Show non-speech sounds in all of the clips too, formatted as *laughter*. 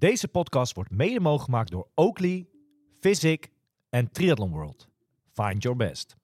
Deze podcast wordt mede mogelijk gemaakt door Oakley, Physic en Triathlon World. Find your best.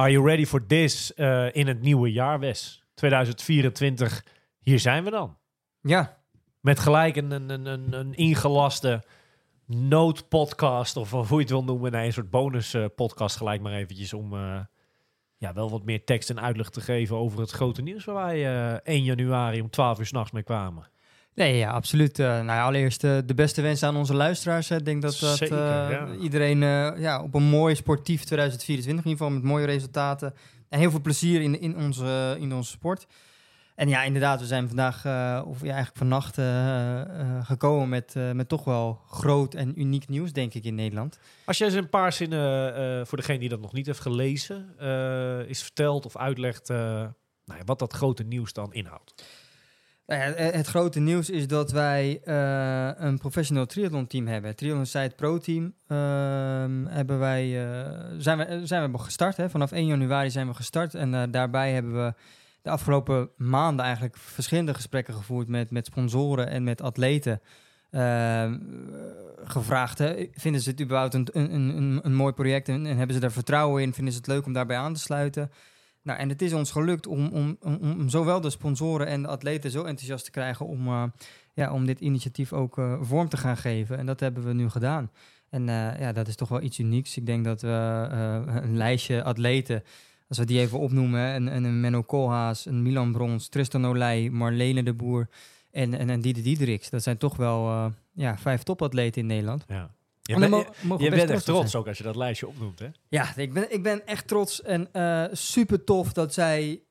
Are you ready for this eh, in het nieuwe jaar, Wes? 2024, hier zijn we dan. Ja, Met gelijk een, een, een, een, ingelaste noodpodcast, of hoe je het wil noemen. Nee, een soort bonus eh, podcast gelijk maar eventjes om eh, ja, wel wat meer tekst en uitleg te geven over het grote nieuws waar wij eh 1 januari om 12 uur s'nachts mee kwamen. Nee, ja, absoluut. Eh, nou ja, allereerst eh, de beste wensen aan onze luisteraars. hè. Ik denk dat, dat Zeker, eh, ja. iedereen ja, op een mooi sportief 2024 in ieder geval met mooie resultaten en heel veel plezier in, in, onze, in onze sport. En ja, inderdaad, we zijn vandaag, of ja, eigenlijk vannacht gekomen met, met toch wel groot en uniek nieuws, denk ik, in Nederland. Als jij eens een paar zinnen voor degene die dat nog niet heeft gelezen, is verteld of uitlegt nou ja, wat dat grote nieuws dan inhoudt. Nou eh, het grote nieuws is dat wij eh, een professioneel triathlon team hebben. Het Triathlon Pro Team ehm, hebben wij, eh, zijn, we, zijn we gestart. Hè? Vanaf 1 januari zijn we gestart. En daarbij hebben we de afgelopen maanden eigenlijk verschillende gesprekken gevoerd met, met sponsoren en met atleten. Ehm, gevraagd, hè? vinden ze het überhaupt een, een, een, een mooi project en, en hebben ze daar vertrouwen in? Vinden ze het leuk om daarbij aan te sluiten? Nou, en het is ons gelukt om, om, om, zowel de sponsoren en de atleten zo enthousiast te krijgen om, eh, ja, om dit initiatief ook eh, vorm te gaan geven. En dat hebben we nu gedaan. En eh, ja, dat is toch wel iets unieks. Ik denk dat we een lijstje atleten, als we die even opnoemen, een, Menno Koolhaas, een Milan Brons, Tristan Olij, Marlene de Boer en, en, en Diede. Dat zijn toch wel ja, vijf topatleten in Nederland. Ja. Je, je- bent echt trots zijn. ook als je dat lijstje opnoemt, hè? Ja, ik ben, ik ben echt trots en eh, super tof dat zij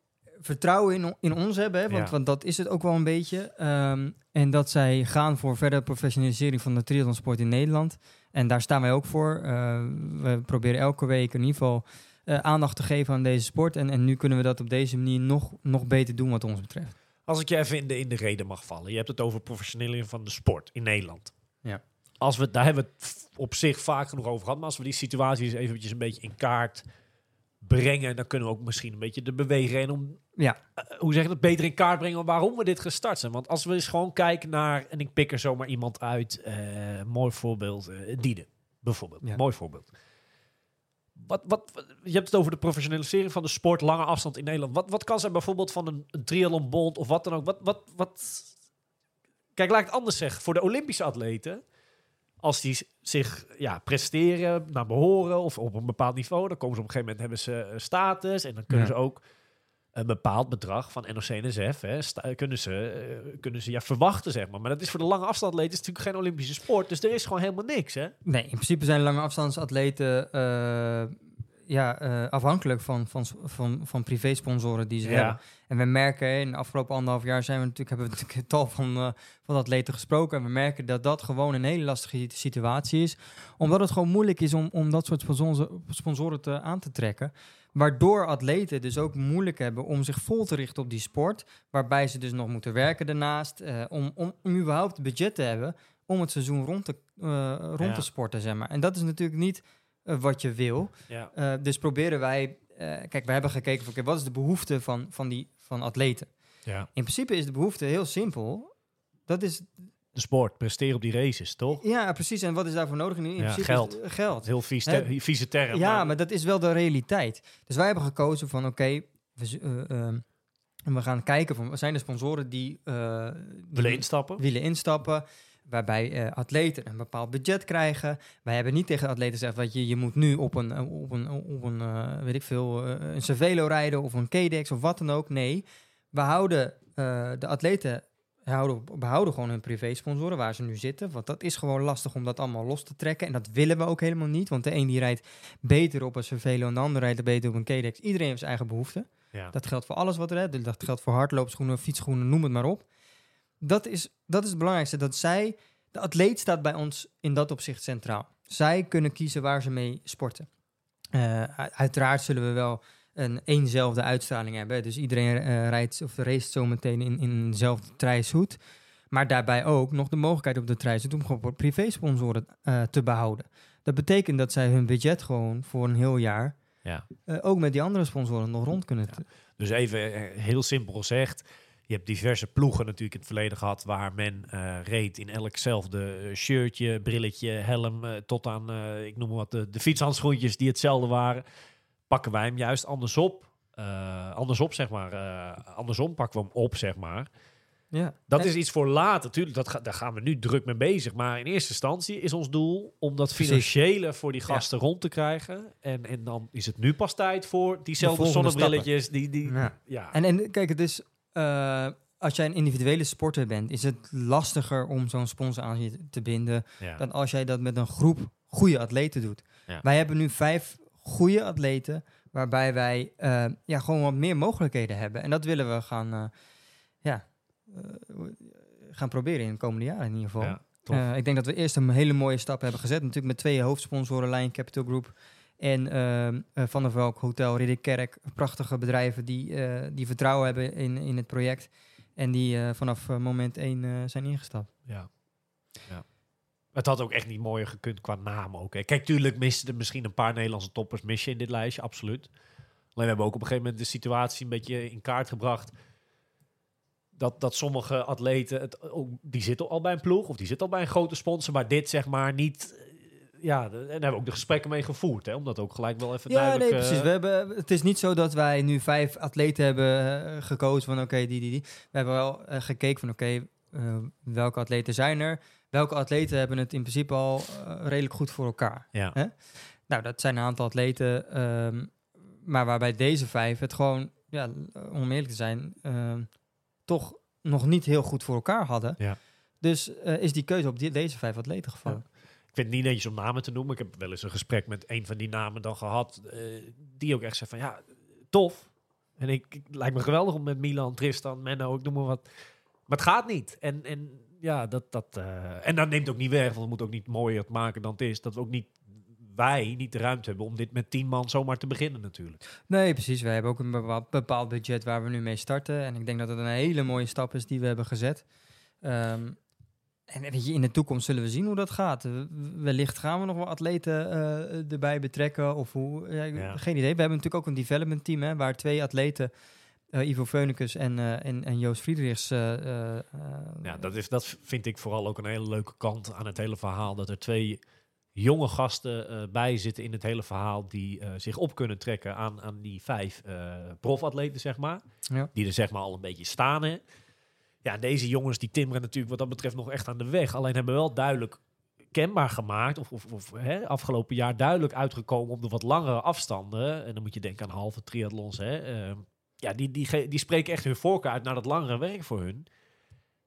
vertrouwen in, in ons hebben. Hè, want, Ja. want dat is het ook wel een beetje. Ehm, en dat zij gaan voor verdere professionalisering van de triathlonsport in Nederland. En daar staan wij ook voor. Eh, we proberen elke week in ieder geval eh, aandacht te geven aan deze sport. En, en nu kunnen we dat op deze manier nog, nog beter doen wat ons betreft. Als ik je even in de, in de reden mag vallen. Je hebt het over professionalisering van de sport in Nederland. Ja. Als we, daar hebben we het op zich vaak genoeg over gehad. Maar als we die situatie eens eventjes een beetje in kaart brengen... dan kunnen we ook misschien een beetje de bewegen en om... Ja. eh, hoe zeg je dat? Beter in kaart brengen waarom we dit gestart zijn. Want als we eens gewoon kijken naar... en ik pik er zomaar iemand uit. eh, mooi voorbeeld. Diede, bijvoorbeeld. Ja. Mooi voorbeeld. Wat, wat, wat- je hebt het over de professionalisering van de sport, lange afstand in Nederland. Wat, wat kan zijn bijvoorbeeld van een, een triathlonbond of wat dan ook? Wat, wat, wat... Kijk, laat ik het anders zeggen. Voor de Olympische atleten, als die zich ja, presteren naar behoren of op een bepaald niveau, dan komen ze op een gegeven moment hebben ze eh, status en dan kunnen Ja. ze ook een bepaald bedrag van NOC-NSF kunnen ze, eh, kunnen ze ja, verwachten, zeg maar. Maar dat is voor de lange afstandsleden is natuurlijk geen Olympische sport, dus er is gewoon helemaal niks, hè? Nee, in principe zijn lange afstandsatleten eh, ja, eh, afhankelijk van, van, van, van privésponsoren die ze Ja. hebben. En we merken, in de afgelopen anderhalf jaar zijn we natuurlijk, hebben we natuurlijk tal van, eh, van atleten gesproken. En we merken dat dat gewoon een hele lastige situatie is. Omdat het gewoon moeilijk is om, om dat soort sponsoren, sponsoren te, aan te trekken. Waardoor atleten dus ook moeilijk hebben om zich vol te richten op die sport. Waarbij ze dus nog moeten werken daarnaast. eh, om, om, om überhaupt budget te hebben om het seizoen rond te, rond Ja. te sporten, zeg maar. En dat is natuurlijk niet wat je wil. Ja. Eh, dus proberen wij... eh, kijk, we hebben gekeken van... oké, wat is de behoefte van, van, die, van atleten? ja. In principe is de behoefte heel simpel. Dat is... De sport, presteren op die races, toch? Ja, precies. En wat is daarvoor nodig? In, Ja, principe geld. Eh, geld. Heel vies ter- vieze term. Ja, maar dat is wel de realiteit. Dus wij hebben gekozen van... Oké, we, eh, ehm, en we gaan kijken van... Zijn er sponsoren die... eh, die willen instappen. willen instappen. Waarbij eh, atleten een bepaald budget krijgen. Wij hebben niet tegen atleten gezegd dat je, je moet nu op een, eh, op een, op een eh, weet ik veel, een Cervelo rijden of een KDX of wat dan ook. Nee, we houden de atleten houden, behouden gewoon hun privé-sponsoren waar ze nu zitten. Want dat is gewoon lastig om dat allemaal los te trekken. En dat willen we ook helemaal niet. Want de een die rijdt beter op een Cervelo en de ander rijdt beter op een KDX. Iedereen heeft zijn eigen behoeften. Ja. Dat geldt voor alles wat er is. Dat geldt voor hardloopschoenen, fietsschoenen, noem het maar op. dat is, dat is het belangrijkste. Dat zij, de atleet staat bij ons in dat opzicht centraal. Zij kunnen kiezen waar ze mee sporten. Eh, uiteraard zullen we wel een eenzelfde uitstraling hebben. Dus iedereen eh, rijdt of race zo meteen in, in eenzelfde trijshoed. Maar daarbij ook nog de mogelijkheid op de trijshoed om gewoon privé-sponsoren eh, te behouden. Dat betekent dat zij hun budget gewoon voor een heel jaar Ja. ook met die andere sponsoren nog rond kunnen. Ja. Dus even heel simpel gezegd. Je hebt diverse ploegen natuurlijk in het verleden gehad waar men eh, reed in elkzelfde eh, shirtje, brilletje, helm, eh, tot aan, ik noem maar wat, de, de fietshandschoentjes die hetzelfde waren. Pakken wij hem juist andersop, eh andersop zeg maar, andersom pakken we hem op zeg maar. Ja. Dat En- is iets voor later, natuurlijk, dat ga, daar gaan we nu druk mee bezig. Maar in eerste instantie is ons doel om dat financiële voor die gasten rond te krijgen. En, en dan is het nu pas tijd voor diezelfde zonnebrilletjes. Die, die, Ja. ja. En, en kijk, het is, eh, als jij een individuele sporter bent, is het lastiger om zo'n sponsor aan je te binden ja. dan als jij dat met een groep goede atleten doet. Ja. Wij hebben nu vijf goede atleten, waarbij wij eh, ja, gewoon wat meer mogelijkheden hebben. En dat willen we gaan, eh, ja, gaan proberen in de komende jaren in ieder geval. Ja, ik denk dat we eerst een hele mooie stap hebben gezet. Natuurlijk met twee hoofdsponsoren, Lion Capital Group en ehm, eh, Van der Valk Hotel Ridderkerk. Prachtige bedrijven die, eh, die vertrouwen hebben in, in het project. En die eh, vanaf moment één zijn ingestapt. Ja. ja. Het had ook echt niet mooier gekund qua naam ook. Hè. Kijk, tuurlijk misten er misschien een paar Nederlandse toppers mis in dit lijstje, absoluut. Alleen we hebben ook op een gegeven moment de situatie een beetje in kaart gebracht. Dat, dat sommige atleten, het, die zitten al bij een ploeg of die zitten al bij een grote sponsor, maar dit zeg maar niet. Ja, en daar hebben we ook de gesprekken mee gevoerd, hè, om dat ook gelijk wel even Ja, duidelijk... nee, precies. eh, We hebben, het is niet zo dat wij nu vijf atleten hebben eh, gekozen van oké, die, die, die. We hebben wel eh, gekeken van oké, welke atleten zijn er? Welke atleten hebben het in principe al redelijk goed voor elkaar? ja. Hè? Nou, dat zijn een aantal atleten, ehm, maar waarbij deze vijf het gewoon, ja, om eerlijk te zijn, ehm, toch nog niet heel goed voor elkaar hadden. Ja. Dus is die keuze op die, deze vijf atleten gevallen. Ik vind het niet netjes om namen te noemen. Ik heb wel eens een gesprek met een van die namen dan gehad. eh, die ook echt zei van ja, tof. En ik, ik- lijkt me geweldig om met Milan, Tristan, Menno, ik noem maar wat. Maar het gaat niet. En, en ja, dat. dat eh, en dat neemt ook niet weg, want we moeten ook niet mooier het maken dan het is. Dat we ook niet, wij niet de ruimte hebben om dit met tien man zomaar te beginnen natuurlijk. Nee, precies. Wij hebben ook een bepaald, bepaald budget waar we nu mee starten. En ik denk dat het een hele mooie stap is die we hebben gezet. Ehm, en in de toekomst zullen we zien hoe dat gaat. Wellicht gaan we nog wel atleten eh, erbij betrekken. Of hoe, ja, ik- Ja. Geen idee. We hebben natuurlijk ook een development team hè, waar twee atleten, eh, Ivo en, eh, en, en Joost Friedrichs. Ja, dat, is, dat vind ik vooral ook een hele leuke kant aan het hele verhaal. Dat er twee jonge gasten bij zitten in het hele verhaal die zich op kunnen trekken aan, aan die vijf profatleten, zeg maar. Ja. Die er zeg maar al een beetje staan. Hè. Ja, deze jongens die timmeren natuurlijk wat dat betreft nog echt aan de weg. Alleen hebben wel duidelijk kenbaar gemaakt, of, of, of hè, afgelopen jaar duidelijk uitgekomen op de wat langere afstanden. En dan moet je denken aan halve triathlons. Hè. Eh, ja, die, die, die spreken echt hun voorkeur uit naar dat langere werk voor hun.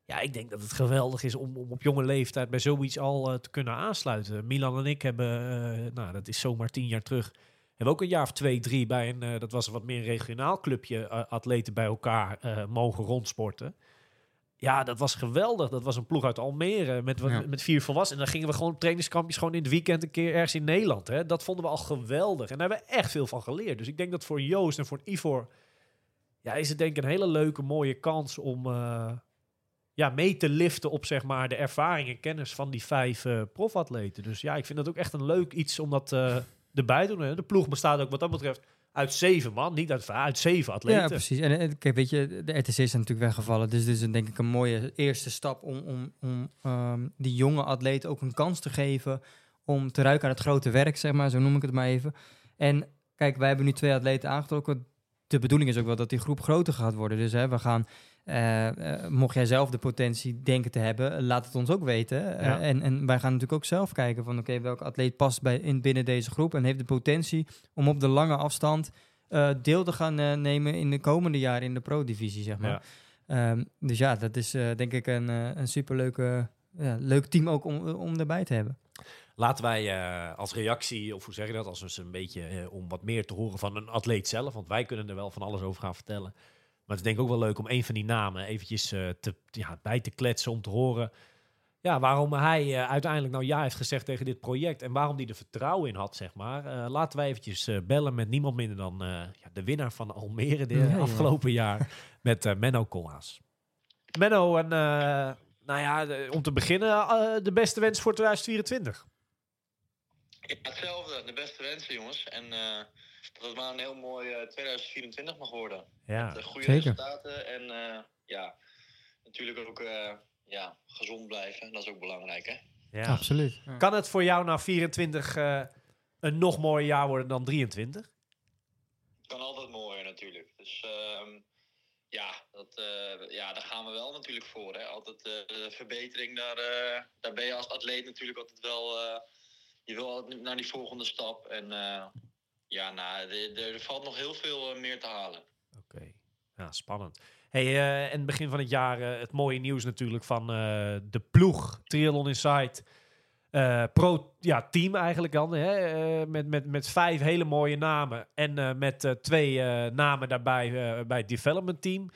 Ja, ik denk dat het geweldig is om, om op jonge leeftijd bij zoiets al eh, te kunnen aansluiten. Milan en ik hebben, eh, nou dat is zomaar tien jaar terug, hebben ook een jaar of twee, drie bij een, eh, dat was een wat meer regionaal clubje, atleten bij elkaar mogen rondsporten. Ja, dat was geweldig. Dat was een ploeg uit Almere met, Ja. met vier volwassenen. En dan gingen we gewoon trainingskampjes gewoon in het weekend een keer ergens in Nederland. Hè. Dat vonden we al geweldig. En daar hebben we echt veel van geleerd. Dus ik denk dat voor Joost en voor Ivor... Ja, is het denk ik een hele leuke, mooie kans om eh, ja, mee te liften op zeg maar, de ervaring en kennis van die vijf eh profatleten. Dus ja, ik vind dat ook echt een leuk iets om dat eh, erbij te doen. hè. De ploeg bestaat ook wat dat betreft uit zeven man, niet uit, uit zeven atleten. Ja, precies. En kijk, weet je, de RTC is natuurlijk weggevallen. Dus dit is een, denk ik een mooie eerste stap om, om, om ehm, die jonge atleten ook een kans te geven om te ruiken aan het grote werk, zeg maar, zo noem ik het maar even. En kijk, wij hebben nu twee atleten aangetrokken. De bedoeling is ook wel dat die groep groter gaat worden. Dus hè, we gaan, eh, mocht jij zelf de potentie denken te hebben, laat het ons ook weten. Eh, Ja. en, en wij gaan natuurlijk ook zelf kijken van, oké, welke atleet past bij, in, binnen deze groep en heeft de potentie om op de lange afstand deel te gaan nemen in de komende jaren in de pro-divisie, zeg maar. Ja. Ehm, dus ja, dat is denk ik een, een superleuke leuk team ook om, om erbij te hebben. Laten wij als reactie, of hoe zeg je dat, als een beetje om wat meer te horen van een atleet zelf, want wij kunnen er wel van alles over gaan vertellen. Maar het is denk ik ook wel leuk om een van die namen eventjes eh, te, ja, bij te kletsen om te horen ja, waarom hij eh, uiteindelijk nou ja heeft gezegd tegen dit project en waarom hij er vertrouwen in had, zeg maar. Eh, laten wij eventjes bellen met niemand minder dan ja, de winnaar van Almere Ja, ja. afgelopen jaar *laughs* met Menno Koolhaas. Menno, en nou ja, de- om te beginnen de beste wens voor 2024. Ja, hetzelfde. De beste wensen, jongens. En eh, dat het maar een heel mooi eh, 2024 mag worden. Ja, De goede zeker. resultaten en eh, ja, natuurlijk ook eh, ja, gezond blijven. Dat is ook belangrijk, hè? ja. Absoluut. Ja. Kan het voor jou na 24 eh, een nog mooier jaar worden dan 23? Kan altijd mooier natuurlijk. Dus ehm, ja, dat, eh, ja, daar gaan we wel natuurlijk voor. Hè. Altijd eh, de verbetering, daar, eh, daar ben je als atleet natuurlijk altijd wel... je wil naar die volgende stap. En eh, ja, nou, er, er valt nog heel veel eh, meer te halen. Oké, ja, spannend. Hey, eh, en begin van het jaar het mooie nieuws natuurlijk van de ploeg Triathlon Insight. Pro ja, team eigenlijk dan, hè? met, met, met vijf hele mooie namen en met twee namen daarbij bij het development team.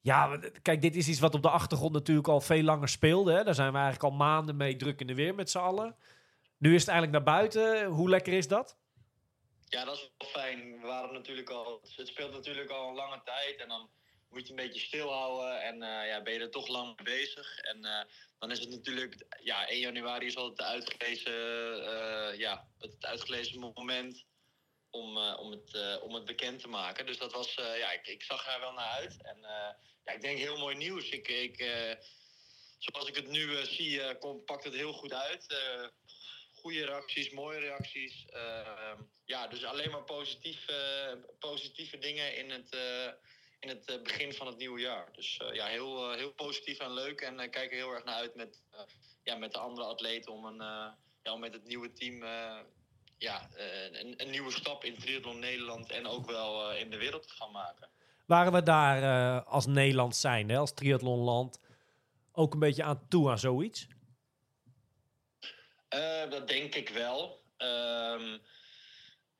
Ja, kijk, dit is iets wat op de achtergrond natuurlijk al veel langer speelde. Hè? Daar zijn we eigenlijk al maanden mee druk in de weer met z'n allen. Nu is het eigenlijk naar buiten. Hoe lekker is dat? Ja, dat is wel fijn. We waren natuurlijk al, het speelt natuurlijk al een lange tijd en dan moet je een beetje stilhouden en eh, ja, ben je er toch lang mee bezig. En eh, dan is het natuurlijk, ja, 1 januari is altijd uitgelezen, eh, ja, het uitgelezen moment om, om, het, om het bekend te maken. Dus dat was, ja, ik, ik zag er wel naar uit. En ja, ik denk heel mooi nieuws. Ik, ik, zoals ik het nu zie, eh, kom, pakt het heel goed uit. Goede reacties, mooie reacties. Ehm, ja, dus alleen maar positief, eh, positieve dingen in het, eh, in het eh, begin van het nieuwe jaar. Dus eh, ja, heel, heel positief en leuk. En kijk er heel erg naar uit met, ja, met de andere atleten om, een, ja, om met het nieuwe team ja, een, een nieuwe stap in triathlon Nederland en ook wel in de wereld te gaan maken. Waren we daar als Nederland zijn, hè, als triathlonland, ook een beetje aan toe aan zoiets? Eh, dat denk ik wel. Ehm,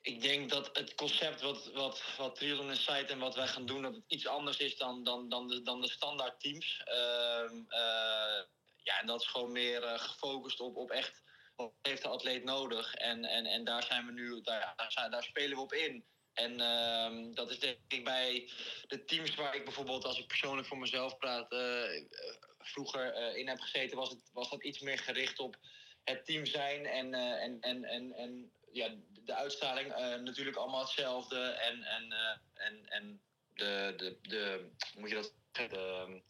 ik denk dat het concept wat, wat, wat Triathlon en wat wij gaan doen, dat het iets anders is dan, dan, dan, de, dan de standaard teams. Ehm, eh, ja, en dat is gewoon meer eh, gefocust op, op echt wat heeft de atleet nodig. En, en, en daar zijn we nu, daar, daar, daar spelen we op in. En ehm, dat is denk ik bij de teams waar ik bijvoorbeeld, als ik persoonlijk voor mezelf praat, vroeger in heb gezeten, was, het, was dat iets meer gericht op het team zijn en, eh, en, en, en, en ja, de uitstraling eh, natuurlijk allemaal hetzelfde. En, en, eh, en, en de, de, de, moet je dat? De,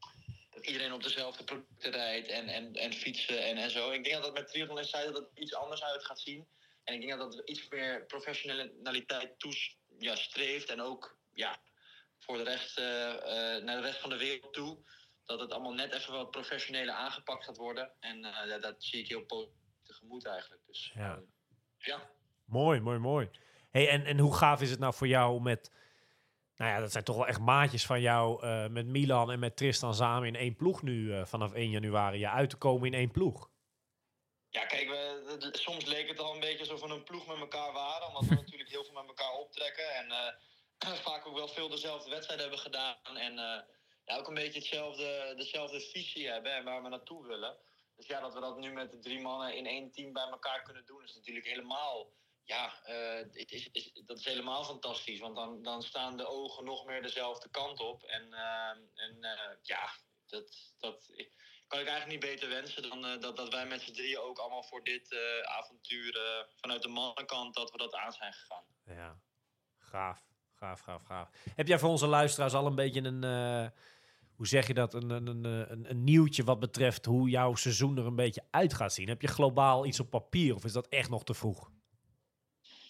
dat iedereen op dezelfde producten rijdt en, en, en fietsen en, en zo. Ik denk dat dat met Triathlon Insight dat het iets anders uit gaat zien. En ik denk dat dat iets meer professionaliteit toes, ja, streeft. En ook ja, voor de rest, naar de rest van de wereld toe. Dat het allemaal net even wat professioneler aangepakt gaat worden. En dat, dat zie ik heel positief tegemoet eigenlijk. Dus Ja. eh, ja. Mooi, mooi, mooi. Hey, en, en hoe gaaf is het nou voor jou om met, nou ja, dat zijn toch wel echt maatjes van jou, eh, met Milan en met Tristan samen in één ploeg nu eh, vanaf 1 januari, ja, uit te komen in één ploeg? Ja, kijk, we, soms leek het al een beetje alsof we een ploeg met elkaar waren. Omdat we *laughs* natuurlijk heel veel met elkaar optrekken. En *clears throat* vaak ook wel veel dezelfde wedstrijden hebben gedaan. En ja, ook een beetje hetzelfde, dezelfde visie hebben en waar we naartoe willen. Dus ja, dat we dat nu met de drie mannen in één team bij elkaar kunnen doen, is natuurlijk helemaal. Ja, eh, het is, dat is helemaal fantastisch. Want dan, dan staan de ogen nog meer dezelfde kant op. En, eh, en eh, ja, dat, dat kan ik eigenlijk niet beter wensen dan dat, dat wij met z'n drieën ook allemaal voor dit avontuur vanuit de mannenkant dat we dat aan zijn gegaan. Ja, gaaf, gaaf, gaaf, gaaf. Heb jij voor onze luisteraars al een beetje een, hoe zeg je dat, een, een, een, een, nieuwtje wat betreft hoe jouw seizoen er een beetje uit gaat zien? Heb je globaal iets op papier of is dat echt nog te vroeg?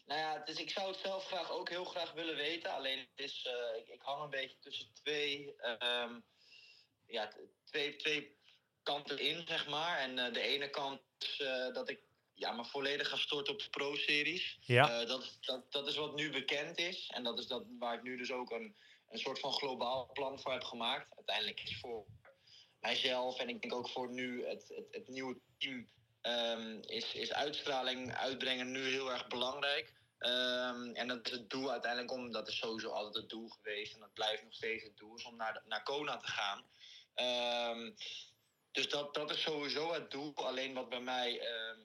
Nou ja, dus ik zou het zelf graag ook heel graag willen weten. Alleen het is, eh, ik, ik hang een beetje tussen twee, ehm, ja, twee, twee kanten in, zeg maar. En eh, de ene kant is eh, dat ik ja, me volledig ga storten op de pro-series. Ja, dat, is- dat, dat is wat nu bekend is. En dat is dat waar ik nu dus ook een, een soort van globaal plan voor heb gemaakt. Uiteindelijk is voor mijzelf en ik denk ook voor nu het, het, het nieuwe team... ehm, is, is uitstraling uitbrengen nu heel erg belangrijk. Ehm, en dat is het doel uiteindelijk om, dat is sowieso altijd het doel geweest. En dat blijft nog steeds het doel, is om naar, naar Kona te gaan. Ehm, dus dat, dat is sowieso het doel. Alleen wat bij mij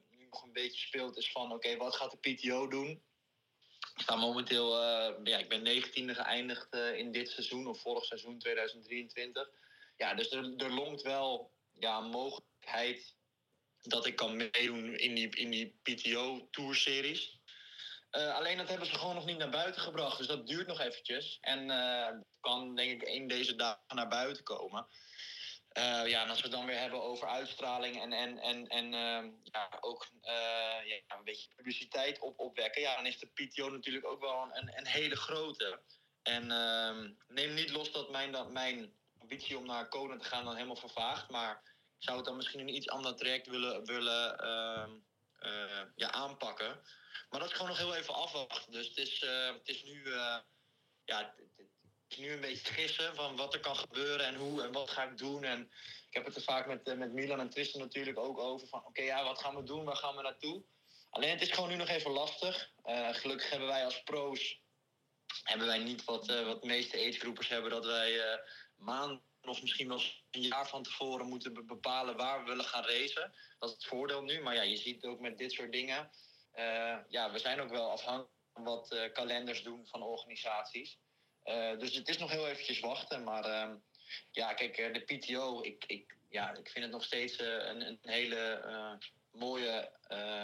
nu nog een beetje speelt is van... Oké, wat gaat de PTO doen? Ik sta momenteel... eh, ja, ik ben 19e geëindigd eh, in dit seizoen. Of vorig seizoen, 2023. Ja, dus er, er longt wel ja, mogelijkheid... dat ik kan meedoen in die, in die PTO-tourseries. Eh, alleen dat hebben ze gewoon nog niet naar buiten gebracht. Dus dat duurt nog eventjes. En eh, kan denk ik één deze dagen naar buiten komen. Eh, ja, en als we het dan weer hebben over uitstraling en, en, en, en ehm, ja, ook eh, ja, een beetje publiciteit op, opwekken, ja, dan is de PTO natuurlijk ook wel een, een, hele grote. En ehm, neem niet los dat mijn, dat mijn ambitie om naar Kona te gaan dan helemaal vervaagt. Maar ik zou het dan misschien een iets ander traject willen, willen ehm, eh, ja, aanpakken. Maar dat is gewoon nog heel even afwachten. Dus het is, het is nu. ja, nu een beetje gissen van wat er kan gebeuren en hoe en wat ga ik doen. En ik heb het er vaak met, eh, met Milan en Tristan natuurlijk ook over. Van oké, ja, wat gaan we doen? Waar gaan we naartoe? Alleen het is gewoon nu nog even lastig. Eh, gelukkig hebben wij als pro's hebben wij niet wat, eh, wat de meeste agegroepers hebben. Dat wij eh maanden of misschien wel een jaar van tevoren moeten be- bepalen waar we willen gaan racen. Dat is het voordeel nu. Maar ja, je ziet ook met dit soort dingen. ja, we zijn ook wel afhankelijk van wat kalenders doen van organisaties. Eh, dus het is nog heel eventjes wachten. Maar ehm, ja, kijk, eh, de PTO, ik, ik, ja, ik vind het nog steeds eh, een, een hele mooie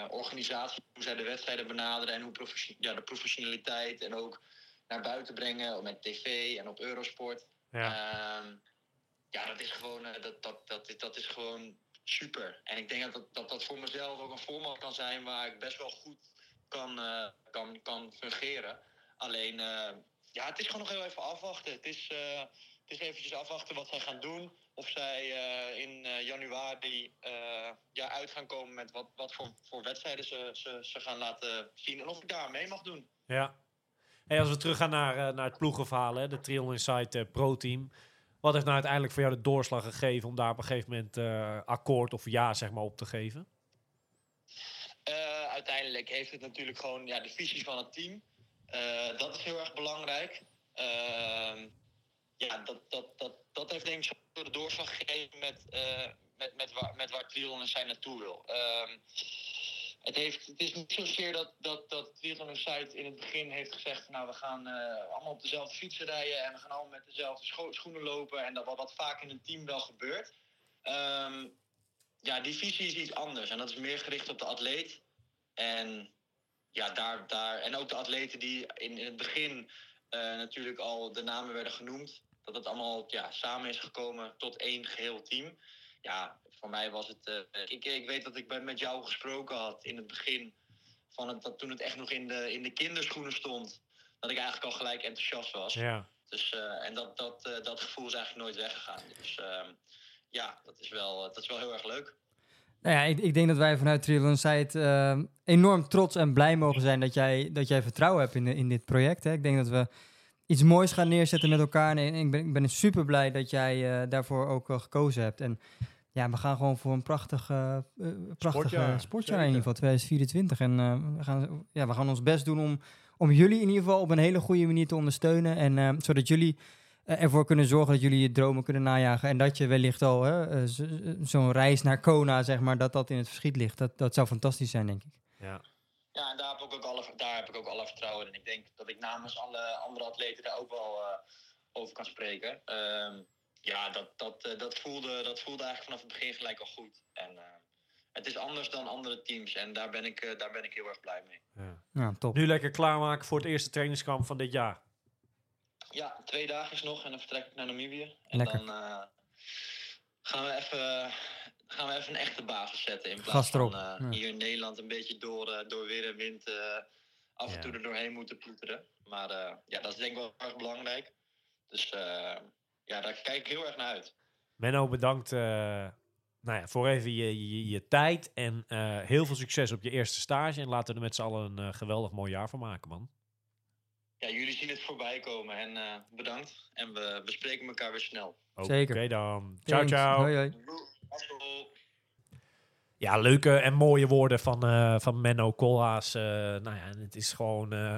organisatie. Hoe zij de wedstrijden benaderen en hoe ja, de professionaliteit en ook naar buiten brengen met tv en op Eurosport. Ja. Ehm, ja, dat is gewoon, dat, dat, dat, dat is gewoon super. En ik denk dat dat, dat dat voor mezelf ook een format kan zijn waar ik best wel goed kan, kan, kan fungeren. Alleen, ja, het is gewoon nog heel even afwachten. Het is, eh, het is eventjes afwachten wat zij gaan doen. Of zij eh, in eh, januari ja, uit gaan komen met wat, wat voor, voor wedstrijden ze, ze, ze gaan laten zien. En of ik daar mee mag doen. Ja. Hey, als we teruggaan naar, naar het ploegenverhaal, hè, de Trial Insight Pro Team. Wat heeft nou uiteindelijk voor jou de doorslag gegeven om daar op een gegeven moment akkoord of ja zeg maar op te geven? Uiteindelijk heeft het natuurlijk gewoon ja, de visie van het team. Eh, dat is heel erg belangrijk. Ehm, ja, dat, dat, dat, dat heeft denk ik de doorslag gegeven met, eh, met, met, waar, met waar Triathlon en zij naartoe wil. Ehm, het, heeft, het is niet zozeer dat, dat, dat Triathlon Site in het begin heeft gezegd... nou, we gaan eh, allemaal op dezelfde fietsen rijden... en we gaan allemaal met dezelfde scho- schoenen lopen... en dat wat, wat vaak in een team wel gebeurt. Ehm, ja, die visie is iets anders. En dat is meer gericht op de atleet. En ja, daar, daar. En ook de atleten die in, in het begin eh, natuurlijk al de namen werden genoemd. Dat het allemaal ja, samen is gekomen tot één geheel team. Ja, voor mij was het. eh, ik, ik weet dat ik met jou gesproken had in het begin. Van het, dat toen het echt nog in de, in de kinderschoenen stond. Dat ik eigenlijk al gelijk enthousiast was. Ja. Dus, eh, en dat, dat, dat gevoel is eigenlijk nooit weggegaan. Dus ehm, ja, dat is, wel, dat is wel heel erg leuk. Nou ja, ik, ik denk dat wij vanuit Triathlon Site eh, enorm trots en blij mogen zijn dat jij, dat jij vertrouwen hebt in, in dit project. Hè. Ik denk dat we iets moois gaan neerzetten met elkaar. En ik ben, ik ben super blij dat jij eh, daarvoor ook wel gekozen hebt. En ja, we gaan gewoon voor een prachtig, eh, eh, prachtig Sportjaar, eh, in ieder geval, 2024. En eh, we, gaan, ja, we gaan ons best doen om, om jullie in ieder geval op een hele goede manier te ondersteunen. En eh, zodat jullie eh, ervoor kunnen zorgen dat jullie je dromen kunnen najagen. En dat je wellicht al hè, eh, zo'n reis naar Kona, zeg maar, dat dat in het verschiet ligt. Dat, dat zou fantastisch zijn, denk ik. Ja. Ja, en daar heb, ik ook alle, daar heb ik ook alle vertrouwen in. En ik denk dat ik namens alle andere atleten daar ook wel eh, over kan spreken. Ehm, ja, dat, dat, eh, dat, voelde, dat voelde eigenlijk vanaf het begin gelijk al goed. En eh, het is anders dan andere teams. En daar ben ik, eh, daar ben ik heel erg blij mee. ja. Ja, top. Nu lekker klaarmaken voor het eerste trainingskamp van dit jaar. Ja, twee dagen is nog en dan vertrek ik naar Namibië. En Lekker. dan eh, gaan, we even, gaan we even een echte basis zetten. In plaats van eh, ja. hier in Nederland een beetje door, eh, door weer en wind eh, af en Ja. toe er doorheen moeten ploeteren. Maar eh, ja, dat is denk ik wel erg belangrijk. Dus eh, ja, daar kijk ik heel erg naar uit. Menno, bedankt eh, nou ja, voor even je, je, je tijd. En eh, heel veel succes op je eerste stage. En laten we er met z'n allen een geweldig mooi jaar van maken, man. Ja, jullie zien het voorbij komen en eh, bedankt. En we bespreken elkaar weer snel. Oké Zeker. dan. Ciao, Thanks. ciao. Hoi, hoi. Hallo. Ja, leuke en mooie woorden van, eh, van Menno Koolhaas. eh, nou ja, het is gewoon eh,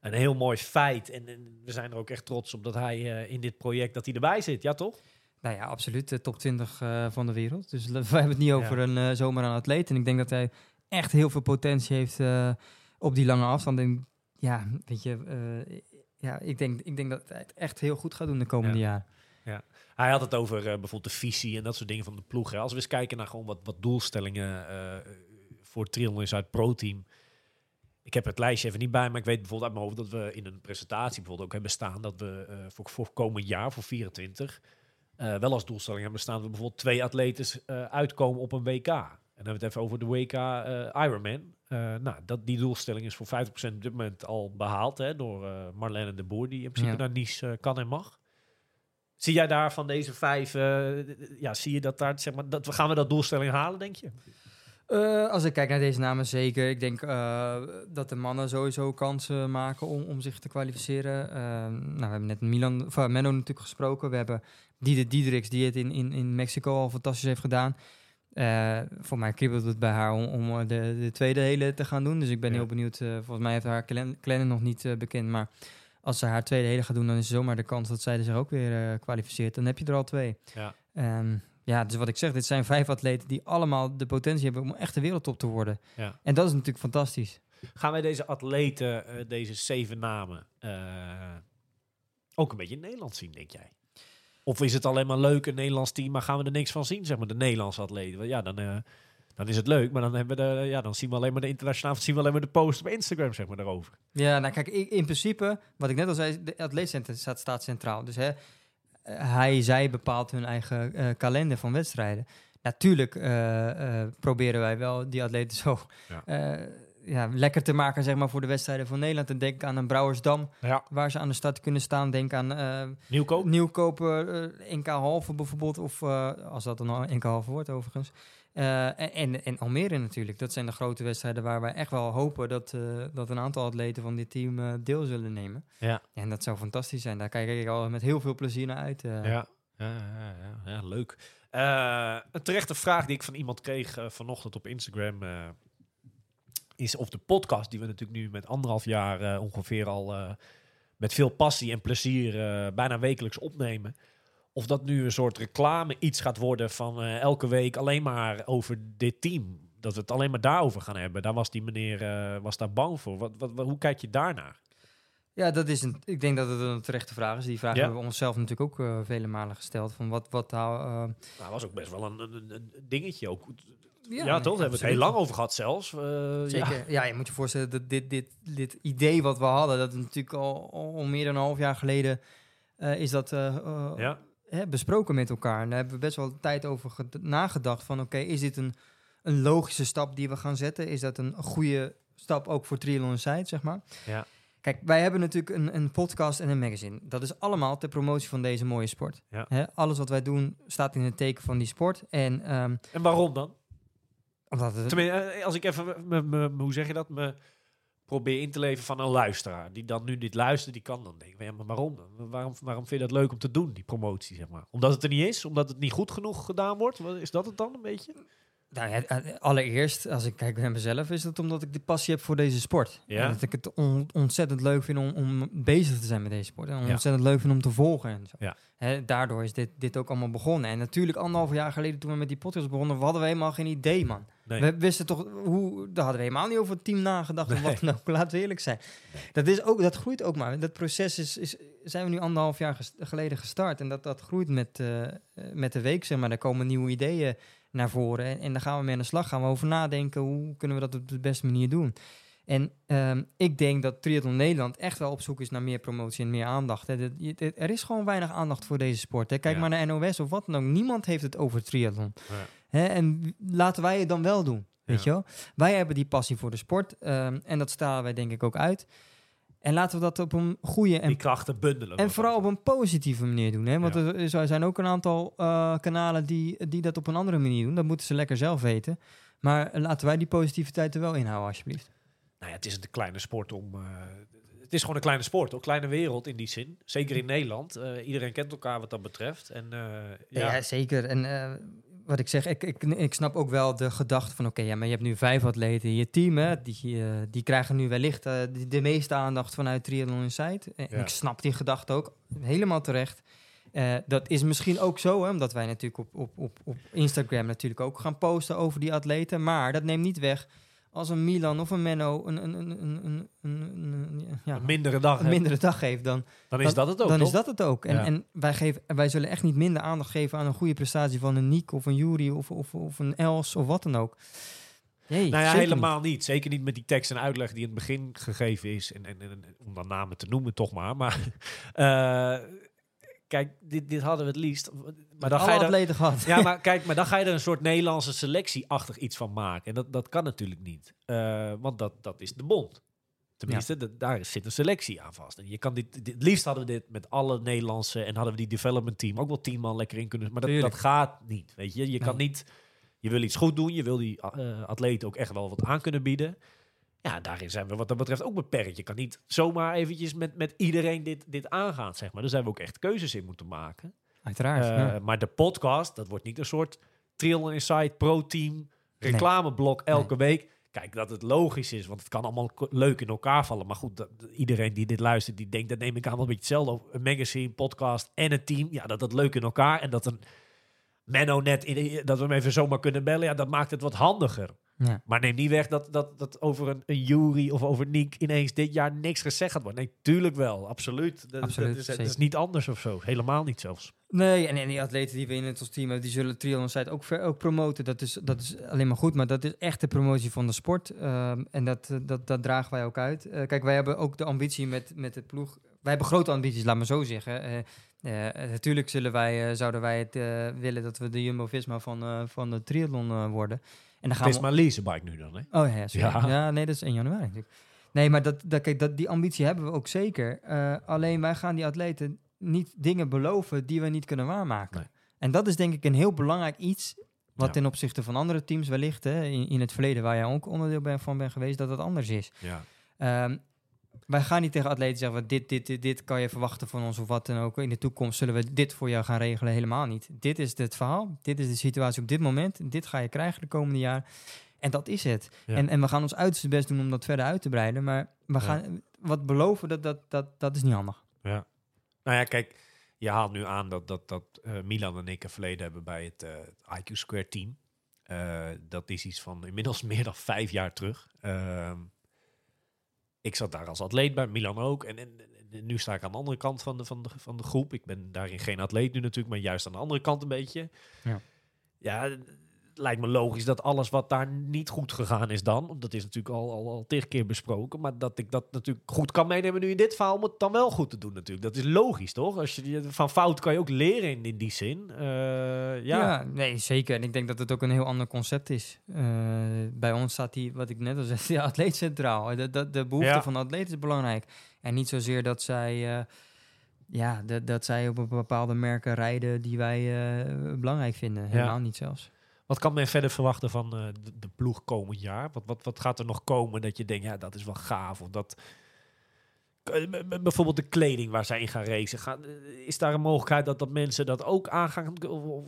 een heel mooi feit. En, en we zijn er ook echt trots op dat hij eh, in dit project dat hij erbij zit. Ja, toch? Nou ja, absoluut. De top 20 eh, van de wereld. Dus *laughs* we hebben het niet over Ja. een eh, zomaar een atleet. En ik denk dat hij echt heel veel potentie heeft eh, op die lange afstand. En ja, weet je, eh, ja, ik, denk, ik denk dat het echt heel goed gaat doen de komende Ja. jaren. Hij had het over eh, bijvoorbeeld de visie en dat soort dingen van de ploeg. hè. Als we eens kijken naar gewoon wat, wat doelstellingen eh, voor Triathlon is uit Pro-team. Ik heb het lijstje even niet bij, maar ik weet bijvoorbeeld uit mijn hoofd dat we in een presentatie bijvoorbeeld ook hebben staan dat we voor, voor komend jaar, voor 24, eh, wel als doelstelling hebben staan dat we bijvoorbeeld twee atletes uitkomen op een WK. En dan hebben we het even over de WK Ironman. Eh, nou, dat, die doelstelling is voor 50% op dit moment al behaald hè, door eh, Marlene de Boer, die in principe Ja. naar Nice eh, kan en mag. Zie jij daar van deze vijf, ja, zie je dat daar, zeg maar, dat, gaan we dat doelstelling halen, denk je? Als ik kijk naar deze namen, zeker. Ik denk dat de mannen sowieso kansen maken om, om zich te kwalificeren. Nou, we hebben net Milan, eh, Menno natuurlijk gesproken. We hebben Diede Diedriks, die het in, in, in Mexico al fantastisch heeft gedaan. Eh, voor mij kriebelt het bij haar om, om eh, de, de tweede hele te gaan doen. Dus ik ben Ja. heel benieuwd. eh, volgens mij heeft haar kalender nog niet bekend. Maar als ze haar tweede hele gaat doen, dan is zomaar de kans dat zij er zich ook weer kwalificeert. Dan heb je er al twee. Ja. Ehm, ja, dus wat ik zeg, dit zijn vijf atleten die allemaal de potentie hebben om echt de wereldtop te worden. Ja. En dat is natuurlijk fantastisch. Gaan wij deze atleten, deze zeven namen, ook een beetje in Nederland zien, denk jij? Of is het alleen maar leuk, een Nederlands team, maar gaan we er niks van zien, zeg maar, de Nederlandse atleten? Want ja, dan, eh, dan is het leuk, maar dan, hebben we de, ja, dan zien we alleen maar de internationaal, zien we alleen maar de post op Instagram, zeg maar, daarover. Ja, nou kijk, in principe, wat ik net al zei, de atleetcentrum staat, staat centraal. Dus hè, hij, zij bepaalt hun eigen eh, kalender van wedstrijden. Natuurlijk eh, proberen wij wel die atleten zo Ja. Ja, lekker te maken zeg maar, voor de wedstrijden van Nederland. En denk aan een Brouwersdam, Ja. waar ze aan de start kunnen staan. Denk aan eh, Nieuwkoop? Nieuwkoper, eh, NK halve bijvoorbeeld. Of eh, als dat dan NK halve wordt overigens. En, en, Almere natuurlijk. Dat zijn de grote wedstrijden waar wij echt wel hopen dat, dat een aantal atleten van dit team deel zullen nemen. Ja. En dat zou fantastisch zijn. Daar kijk ik al met heel veel plezier naar uit. Ja, ja, ja, ja, ja, leuk. Een terechte vraag die ik van iemand kreeg vanochtend op Instagram is of de podcast die we natuurlijk nu met anderhalf jaar eh, ongeveer al eh, met veel passie en plezier eh, bijna wekelijks opnemen. Of dat nu een soort reclame iets gaat worden van elke week alleen maar over dit team. Dat we het alleen maar daarover gaan hebben. Daar was die meneer was daar bang voor. Wat, wat, wat- hoe kijk je daarnaar? Ja, dat is een, ik denk dat het een terechte vraag is. Die vraag Ja. hebben we onszelf natuurlijk ook vele malen gesteld. Van wat, wat nou, dat was ook best wel een, een, een dingetje. Ook. Ja, toch? Daar hebben we het heel lang over gehad zelfs. Eh, ja. Zeker. Ja. je moet je voorstellen dat dit, dit, dit idee wat we hadden, dat is natuurlijk al, al meer dan een half jaar geleden eh, is dat eh, Ja. hè, besproken met elkaar. En daar hebben we best wel tijd over ged- nagedacht van oké, is dit een, een logische stap die we gaan zetten? Is dat een goede stap ook voor Triathlon zeg maar? Ja. Kijk, wij hebben natuurlijk een, een podcast en een magazine. Dat is allemaal ter promotie van deze mooie sport. Ja. Hè, alles wat wij doen staat in het teken van die sport. En ehm, En waarom dan? Eh, als ik even, hoe zeg je dat, me probeer in te leven van een luisteraar. Die dan nu dit luistert, die kan dan denken, ja, maar waarom? Waarom, waarom vind je dat leuk om te doen, die promotie, zeg maar? Omdat het er niet is? Omdat het niet goed genoeg gedaan wordt? Is dat het dan een beetje? Nou ja, eh, allereerst, als ik kijk naar mezelf, is het omdat ik de passie heb voor deze sport. Ja. En dat ik het on- ontzettend leuk vind om, om bezig te zijn met deze sport. En Ja. ontzettend leuk vind om te volgen en zo. Ja. Daardoor is dit, dit ook allemaal begonnen. En natuurlijk, anderhalf jaar geleden toen we met die podcast begonnen, hadden we helemaal geen idee, man. Nee. We wisten toch, hoe, daar hadden we helemaal niet over het team nagedacht of Nee. wat ook. Laten we eerlijk zijn. Dat, is ook, dat groeit ook maar. Dat proces is, is, zijn we nu anderhalf jaar ges- geleden gestart. En dat, dat groeit met, eh, met de week, zeg maar. Er komen nieuwe ideeën naar voren. En, en daar gaan we mee aan de slag. Gaan we over nadenken. Hoe kunnen we dat op de beste manier doen? En ehm, ik denk dat Triathlon Nederland echt wel op zoek is naar meer promotie en meer aandacht. Hè. Er is gewoon weinig aandacht voor deze sport. Hè. Kijk Ja. maar naar NOS of wat dan ook. Niemand heeft het over triathlon. Ja. Hè, en laten wij het dan wel doen. Weet Ja. je wel? Wij hebben die passie voor de sport. ehm, en dat stralen wij denk ik ook uit. En laten we dat op een goede en, die krachten bundelen. en vooral op een positieve manier doen. Hè? Want Ja. er, zijn ook een aantal eh, kanalen die, die dat op een andere manier doen. Dat moeten ze lekker zelf weten. Maar laten wij die positiviteit er wel inhouden, alsjeblieft. Nou ja, het is een kleine sport om... eh, het is gewoon een kleine sport, een kleine wereld in die zin. Zeker in Nederland. Eh, iedereen kent elkaar wat dat betreft. En Ja, ja, zeker. En wat ik zeg, ik, ik, ik snap ook wel de gedachte van... oké, ja, maar je hebt nu vijf atleten in je team... Hè, die, eh, die krijgen nu wellicht eh, de, de meeste aandacht vanuit Triathlon Insight. En Ja. ik snap die gedachte ook, helemaal terecht. Eh, dat is misschien ook zo, hè, omdat wij natuurlijk op, op, op, op Instagram... natuurlijk ook gaan posten over die atleten. Maar dat neemt niet weg als een Milan of een Menno... een, een, een, een, een, ja, Een mindere dag, een mindere dag heeft... dan, dan is dat het ook, dan toch? is dat het ook. En, Ja. en wij, geven, wij zullen echt niet minder aandacht geven aan een goede prestatie van een Niek of een Jury of, of, of een Els of wat dan ook. Nee, Nou ja, helemaal niet. Zeker niet met die tekst en uitleg die in het begin gegeven is. En, en, en- om dan namen te noemen, toch maar. Maar *laughs* eh, kijk, dit, dit hadden we het liefst. Maar dan ga Alle je er, gehad. ja, *laughs* maar kijk, maar dan ga je er een soort Nederlandse selectie-achtig iets van maken. En dat, dat kan natuurlijk niet. Eh, want dat, dat is de bond. Tenminste, dat- daar zit een selectie aan vast. En je kan dit, dit, het liefst hadden we dit met alle Nederlandse en hadden we die development team ook wel tien man lekker in kunnen. Maar dat, Tuurlijk. dat gaat niet. Weet je, je kan niet. Je wil iets goed doen. Je wil die eh atleten ook echt wel wat aan kunnen bieden. Ja, daarin zijn we wat dat betreft ook beperkt. Je kan niet zomaar eventjes met, met iedereen dit, dit aangaan, zeg maar. Daar zijn we ook echt keuzes in moeten maken. Uiteraard. Eh, ja. Maar de podcast, dat wordt niet een soort Trial Insight Pro-team reclameblok elke week. Kijk, dat het logisch is, want het kan allemaal leuk in elkaar vallen. Maar goed, dat, iedereen die dit luistert, die denkt, dat neem ik aan wel een beetje hetzelfde. over. Een magazine, podcast en een team, ja, dat dat leuk in elkaar. En dat een Menno net, in, dat we hem even zomaar kunnen bellen, ja, dat maakt het wat handiger. Ja. Maar neem niet weg dat, dat, dat over een, een Jury of over Niek ineens dit jaar niks gezegd gaat worden. Nee, tuurlijk wel, absoluut. Dat, Absoluut, dat is, het is niet anders of zo. Helemaal niet zelfs. Nee, en, en die atleten die we in het ons team hebben, die zullen Triathlon Site ook, ver- ook promoten. Dat is, dat is alleen maar goed, maar dat is echt de promotie van de sport. Ehm, en dat, eh, dat, dat dragen wij ook uit. Eh, kijk, wij hebben ook de ambitie met, met de ploeg. Wij hebben grote ambities, laat me zo zeggen. Eh, natuurlijk zullen wij, zouden wij het willen dat we de Jumbo-Visma van, van de triathlon worden. En dan gaan Het is we... maar leasebike nu dan, hè? Oh ja. Ja. ja. nee, dat is 1 januari natuurlijk. Nee, maar dat, dat, kijk, dat, die ambitie hebben we ook zeker. Eh, alleen wij gaan die atleten niet dingen beloven die we niet kunnen waarmaken. Nee. En dat is denk ik een heel belangrijk iets... wat Ja. ten opzichte van andere teams wellicht... Hè, in, in het verleden waar jij ook onderdeel ben, van bent geweest... dat het anders is. Ja. Ehm, wij gaan niet tegen atleten zeggen... dit, dit, dit, dit kan je verwachten van ons of wat dan ook. In de toekomst zullen we dit voor jou gaan regelen. Helemaal niet. Dit is het verhaal. Dit is de situatie op dit moment. Dit ga je krijgen de komende jaar. En dat is het. Ja. En, en we gaan ons uiterste best doen om dat verder uit te breiden. Maar we gaan wat beloven, dat, dat, dat, dat is niet handig. Ja. Nou ja, kijk, je haalt nu aan dat, dat, dat eh, Milan en ik een verleden hebben bij het eh, IQ Square team. Eh, dat is iets van inmiddels *laughs* meer dan vijf jaar terug. Ik zat daar als atleet bij, Milan ook. En, en, en nu sta ik aan de andere kant van de, van, de, van de groep. Ik ben daarin geen atleet nu natuurlijk, maar juist aan de andere kant een beetje. Ja. Ja, lijkt me logisch dat alles wat daar niet goed gegaan is dan, dat is natuurlijk al, al, al keer besproken, maar dat ik dat natuurlijk goed kan meenemen nu in dit verhaal om het dan wel goed te doen natuurlijk. Dat is logisch, toch? Als je, van fout kan je ook leren in, in die zin. Eh, ja. Ja. nee, zeker. En ik denk dat het ook een heel ander concept is. Eh, bij ons staat die, wat ik net al zei, *laughs* die atleet centraal. De, de, de behoefte Ja. van de atleet is belangrijk. En niet zozeer dat zij, eh, ja, dat, dat zij op een bepaalde merken rijden die wij belangrijk vinden. Helemaal niet zelfs. Wat kan men verder verwachten van eh, de, de ploeg komend jaar? Wat, wat, wat gaat er nog komen dat je denkt, ja, dat is wel gaaf? Of dat, Eh, bijvoorbeeld de kleding waar zij in gaan racen. Eh, is daar een mogelijkheid dat, dat mensen dat ook aangaan? Of-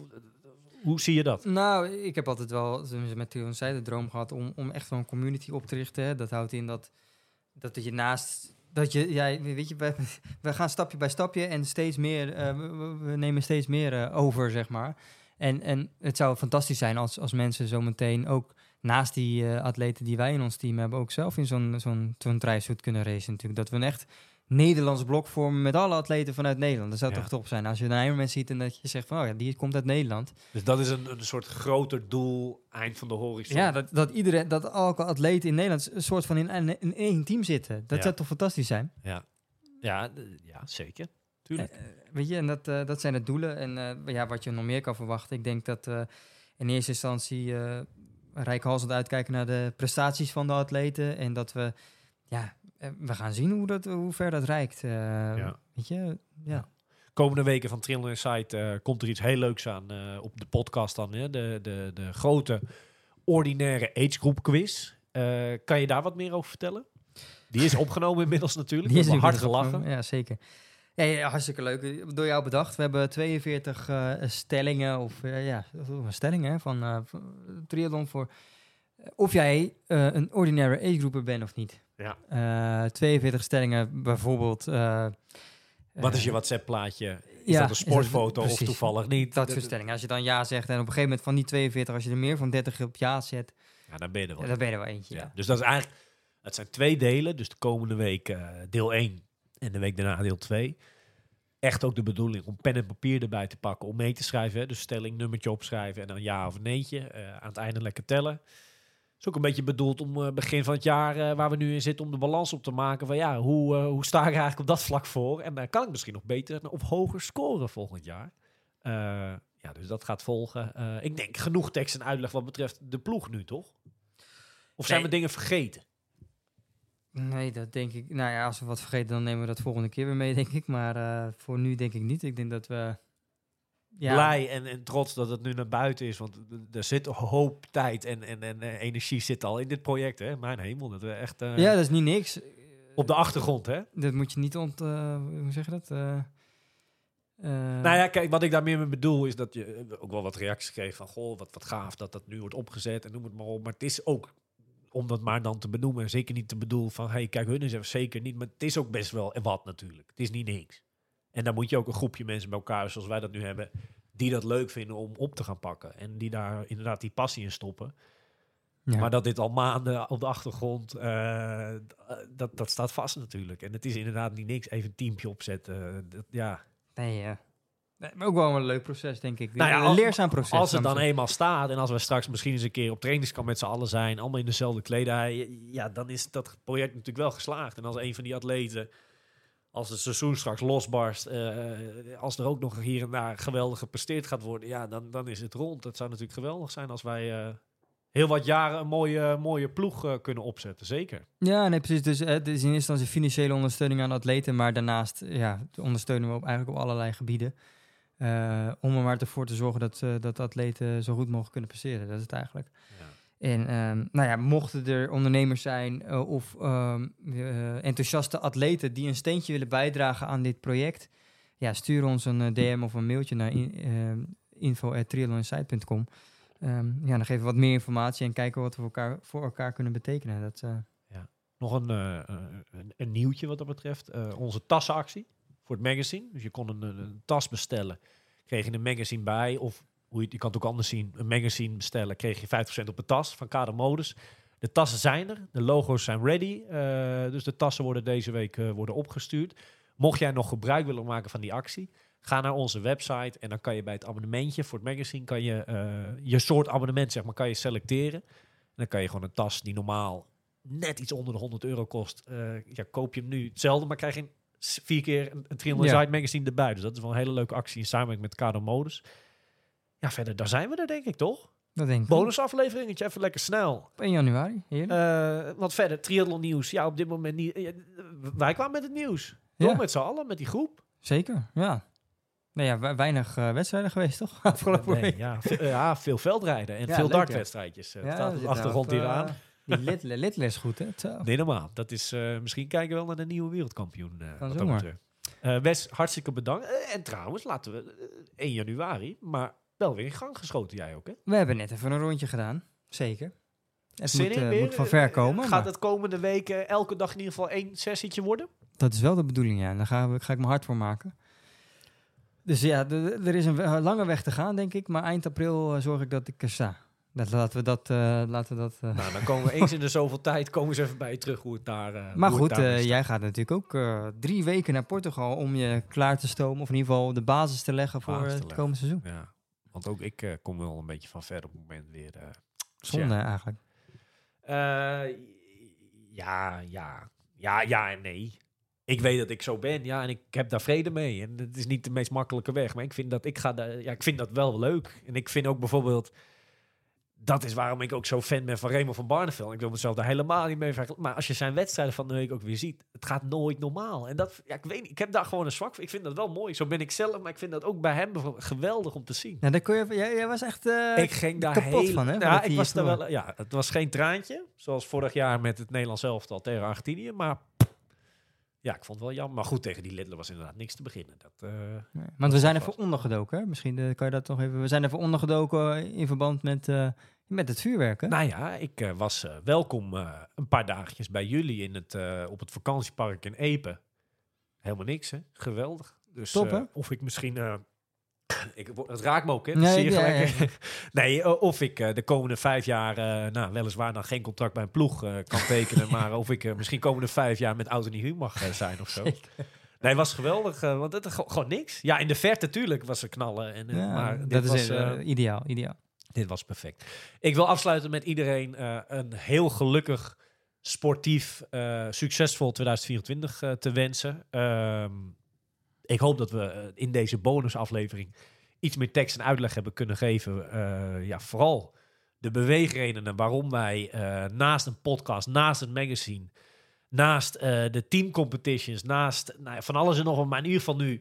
hoe zie je dat? Nou, ik heb altijd wel met Theo zij de droom gehad om, om echt wel een community op te richten. Hè. Dat houdt in dat, dat je naast. Dat je, ja, weet je, we, *laughs* gaan stapje bij stapje en steeds meer, we, nemen steeds meer over, zeg maar. En, en het zou fantastisch zijn als, als mensen zometeen ook naast die eh, atleten die wij in ons team hebben, ook zelf in zo'n zo'n zo'n kunnen racen natuurlijk. Dat we een echt Nederlands blok vormen met alle atleten vanuit Nederland. Dat zou Ja. toch top zijn als je een Ironman ziet en dat je zegt van, oh ja, die komt uit Nederland. Dus dat is een, een soort groter doel, eind van de horizon. Ja, dat, dat iedereen, dat elke atleet in Nederland een soort van in, in, in één team zitten. Dat Ja. zou toch fantastisch zijn? ja, ja, ja zeker. Tuurlijk. Eh, weet je, en dat, eh, dat zijn de doelen. En eh, ja, wat je nog meer kan verwachten. Ik denk dat eh, in eerste instantie eh rijkhalsend uitkijken naar de prestaties van de atleten. En dat we, ja, eh, we gaan zien hoe, dat, hoe ver dat reikt. eh, Weet je, ja. komende weken van Trillen Insight eh komt er iets heel leuks aan eh, op de podcast dan. Hè? De, de, de grote ordinaire age group quiz. Eh, kan je daar wat meer over vertellen? Die is opgenomen *laughs* inmiddels natuurlijk. Die is hard gelachen. Ja, zeker. Ja, ja, hartstikke leuk. Door jou bedacht. We hebben 42 eh, stellingen, of eh, ja, stellingen hè, van eh, van triathlon voor eh, of jij eh, een ordinaire agegroeper bent of niet. Ja. Eh, 42 stellingen, bijvoorbeeld. eh, Wat is je eh, WhatsApp-plaatje? Is ja, dat een dat- sportfoto of toevallig niet? Dat soort stellingen. Als je dan ja zegt en op een gegeven moment van die 42, als je er meer van 30 op ja zet, Ja, dan ben je er wel. ja, dan ben je er wel eentje. Ja. Ja. Dus dat is eigenlijk, het zijn twee delen. Dus de komende week eh, deel 1 en de week daarna deel 2. Echt ook de bedoeling om pen en papier erbij te pakken om mee te schrijven. Hè? Dus stelling, nummertje opschrijven en dan ja of neetje. eh, aan het einde lekker tellen. is ook een beetje bedoeld om eh, begin van het jaar eh, waar we nu in zitten om de balans op te maken. Van ja, hoe, hoe sta ik eigenlijk op dat vlak voor? En dan kan ik misschien nog beter of hoger scoren volgend jaar. Ja, dus dat gaat volgen. Ik denk genoeg tekst en uitleg wat betreft de ploeg nu, toch? Of zijn Nee. we dingen vergeten? Nee, dat denk ik. Nou ja, als we wat vergeten, dan nemen we dat volgende keer weer mee, denk ik. Maar eh, voor nu denk ik niet. Ik denk dat we. Ja, Blij en, en trots dat het nu naar buiten is. Want er zit hoop tijd en, en, en eh, energie zit al in dit project. Hè? Mijn hemel, dat we echt eh, ja, dat is niet niks. op de achtergrond. Hè? Dat moet je niet ont... hoe zeg je dat? Nou ja, kijk, wat ik daar meer mee bedoel is dat je ook wel wat reacties kreeg van... Goh, wat, wat gaaf dat dat nu wordt opgezet en noem het maar op. Maar het is ook, om dat maar dan te benoemen, zeker niet te bedoelen van... hey, kijk, hun is er zeker niet. Maar het is ook best wel wat natuurlijk. Het is niet niks. En dan moet je ook een groepje mensen bij elkaar, zoals wij dat nu hebben... die dat leuk vinden om op te gaan pakken. En die daar inderdaad die passie in stoppen. ja. Maar dat dit al maanden op de achtergrond, eh, dat, dat staat vast natuurlijk. En het is inderdaad niet niks. Even een teampje opzetten. Dat, ja. Nee, ja. Nee, maar ook wel een leuk proces, denk ik. Nou ja, een leerzaam proces. Als het dan eenmaal staat en als we straks misschien eens een keer op trainingskamp met z'n allen zijn, allemaal in dezelfde kledij, ja, dan is dat project natuurlijk wel geslaagd. En als een van die atleten, als het seizoen straks losbarst, eh, als er ook nog hier en daar geweldig gepresteerd gaat worden, ja, dan, dan is het rond. Het zou natuurlijk geweldig zijn als wij eh, heel wat jaren een mooie, mooie ploeg eh, kunnen opzetten, zeker. Ja, nee, precies. Dus eh, het is in eerste instantie financiële ondersteuning aan atleten, maar daarnaast ja, ondersteunen we op, eigenlijk op allerlei gebieden. Eh, om er maar ervoor te zorgen dat, eh, dat atleten zo goed mogelijk kunnen presteren. Dat is het eigenlijk. En ehm, nou ja, mochten er ondernemers zijn eh, of ehm, eh, enthousiaste atleten die een steentje willen bijdragen aan dit project, ja, stuur ons een DM of een mailtje naar in, ehm, ja, dan geven we wat meer informatie en kijken wat we voor elkaar, voor elkaar kunnen betekenen. Dat, eh, Nog een, een, een nieuwtje wat dat betreft. Onze tassenactie voor het magazine. Dus je kon een, een, tas bestellen. Kreeg je een magazine bij. Of hoe je, je kan het ook anders zien. Een magazine bestellen. Kreeg je 5% op de tas van Kader Modus. De tassen zijn er. De logo's zijn ready. eh, dus de tassen worden deze week eh, worden opgestuurd. Mocht jij nog gebruik willen maken van die actie. Ga naar onze website en dan kan je bij het abonnementje voor het magazine kan je eh, je soort abonnement zeg maar kan je selecteren. En dan kan je gewoon een tas die normaal net iets onder de 100 euro kost. ja, koop je hem nu hetzelfde, maar krijg je een vier keer een, 300 Ja. Side magazine erbij. Dus dat is wel een hele leuke actie in samenwerking met Kado Modus. Ja, verder, daar zijn we er denk ik toch? dat denk ik. Bonusafleveringetje, even lekker snel. Op 1 januari, heerlijk. Eh wat verder, triathlon nieuws. Ja, op dit moment niet. eh, wij kwamen met het nieuws. Toch Ja. met z'n allen, met die groep. Zeker, ja. Nou ja, we- weinig eh, wedstrijden geweest, toch? *laughs* Afgelopen Nee, week. ja, ja, veel veldrijden en Ja, veel dartwedstrijdjes. Ja, staat op de achtergrond hier aan. Die *laughs* goed, hè? Zo. Nee, normaal. Dat is, eh, misschien kijken we wel naar de nieuwe wereldkampioen. betreft. Eh, Wes, hartstikke bedankt. En trouwens, laten we eh, 1 januari, maar wel weer in gang geschoten jij ook, hè? We hebben net even een rondje gedaan. Zeker. Het Zin moet, in weer? moet van ver komen. Gaat het komende week eh, elke dag in ieder geval één sessietje worden? Dat is wel de bedoeling, ja. En Daar ga, ga ik me hard voor maken. Dus ja, er is een lange weg te gaan, denk ik. Maar eind april zorg ik dat ik er sta. Dat, laten we dat... eh, laten we dat eh. Nou, dan komen we eens in de zoveel tijd komen ze even bij je terug hoe het daar eh, Maar goed, jij gaat natuurlijk ook drie weken naar Portugal om je klaar te stomen. Of in ieder geval de basis te leggen voor Basis te het leggen. komende seizoen. Ja, want ook ik kom wel een beetje van ver op het moment weer. Zonde Ja. eigenlijk. Ja, ja, ja, ja en nee. Ik weet dat ik zo ben, ja, en ik heb daar vrede mee. En het is niet de meest makkelijke weg, maar ik vind dat ik ga, daar- ja, ik vind dat wel leuk. En ik vind ook bijvoorbeeld, dat is waarom ik ook zo fan ben van Remo van Barneveld. Ik wil mezelf daar helemaal niet mee vergelijken. Maar als je zijn wedstrijden van de week ook weer ziet, het gaat nooit normaal. En dat, ja, ik weet niet, ik heb daar gewoon een zwak voor. Ik vind dat wel mooi. Zo ben ik zelf, maar ik vind dat ook bij hem geweldig om te zien. Nou, daar kon je, jij, jij was echt... eh, Ik ging daar kapot heel, van, hè, Ja, dat ik was daar wel. Ja, het was geen traantje, zoals vorig jaar met het Nederlands elftal tegen Argentinië, maar Ja, ik vond het wel jammer. Maar goed, tegen die Lidler was inderdaad niks te beginnen. Dat, eh, Nee, Want we zijn even ondergedoken. Hè? Misschien eh, kan je dat nog even. We zijn even ondergedoken in verband met, met het vuurwerk. Hè? Nou ja, ik eh, was eh, welkom eh, een paar dagjes bij jullie in het, op het vakantiepark in Epe. Helemaal niks, hè? Geweldig. Dus Top, of ik misschien... *clears throat* ik, het raakt me ook, hè? Nee, Zeer ja, gelijk. *laughs* nee, of ik de komende vijf jaar, nou, weliswaar dan geen contract bij een ploeg kan tekenen, *laughs* maar of ik misschien komende vijf jaar met oud en nieuw mag zijn of zo. *laughs* Nee, was geweldig, want het gewoon, gewoon niks. Ja, in de verte natuurlijk was er knallen, en, Ja, maar dat is was, ideaal, ideaal. Dit was perfect. Ik wil afsluiten met iedereen eh, een heel gelukkig, sportief, eh, succesvol 2024 eh, te wensen. Ehm, ik hoop dat we in deze bonusaflevering iets meer tekst en uitleg hebben kunnen geven. Ja, vooral de beweegredenen waarom wij naast een podcast, naast een magazine, naast de teamcompetitions, naast nou van alles en nog wat, maar in ieder geval nu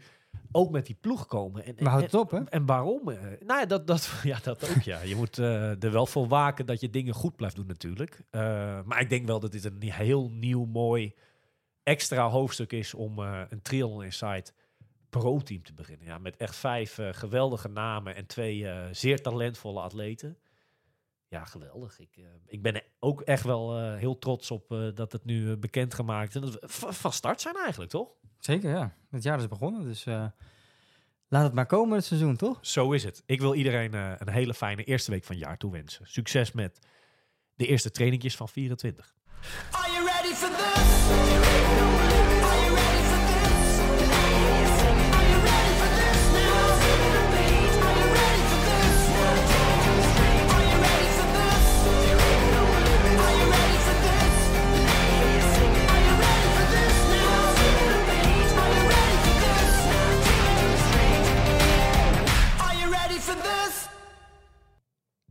ook met die ploeg komen. En, Maar houd en- het op, hè? en waarom? eh? nou ja, dat, dat, *laughs* ja, dat ook, ja. Je moet eh, er wel voor waken dat je dingen goed blijft doen natuurlijk. Eh, maar ik denk wel dat dit een heel nieuw, mooi, extra hoofdstuk is om een Triathlon Insight pro-team te beginnen. Ja, met echt vijf geweldige namen en twee zeer talentvolle atleten. Ja, geweldig. Ik, ik ben ook echt wel heel trots op dat het nu bekendgemaakt is. En dat we va- van start zijn eigenlijk, toch? Zeker, ja. Het jaar is begonnen, dus eh, laat het maar komen het seizoen, toch? Zo is het. Ik wil iedereen eh, een hele fijne eerste week van het jaar toewensen. Succes met de eerste trainingjes van 24. Are you ready for this?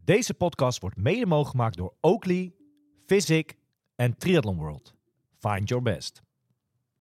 Deze podcast wordt mede mogelijk gemaakt door Oakley, Physic en Triathlon World. Find your best.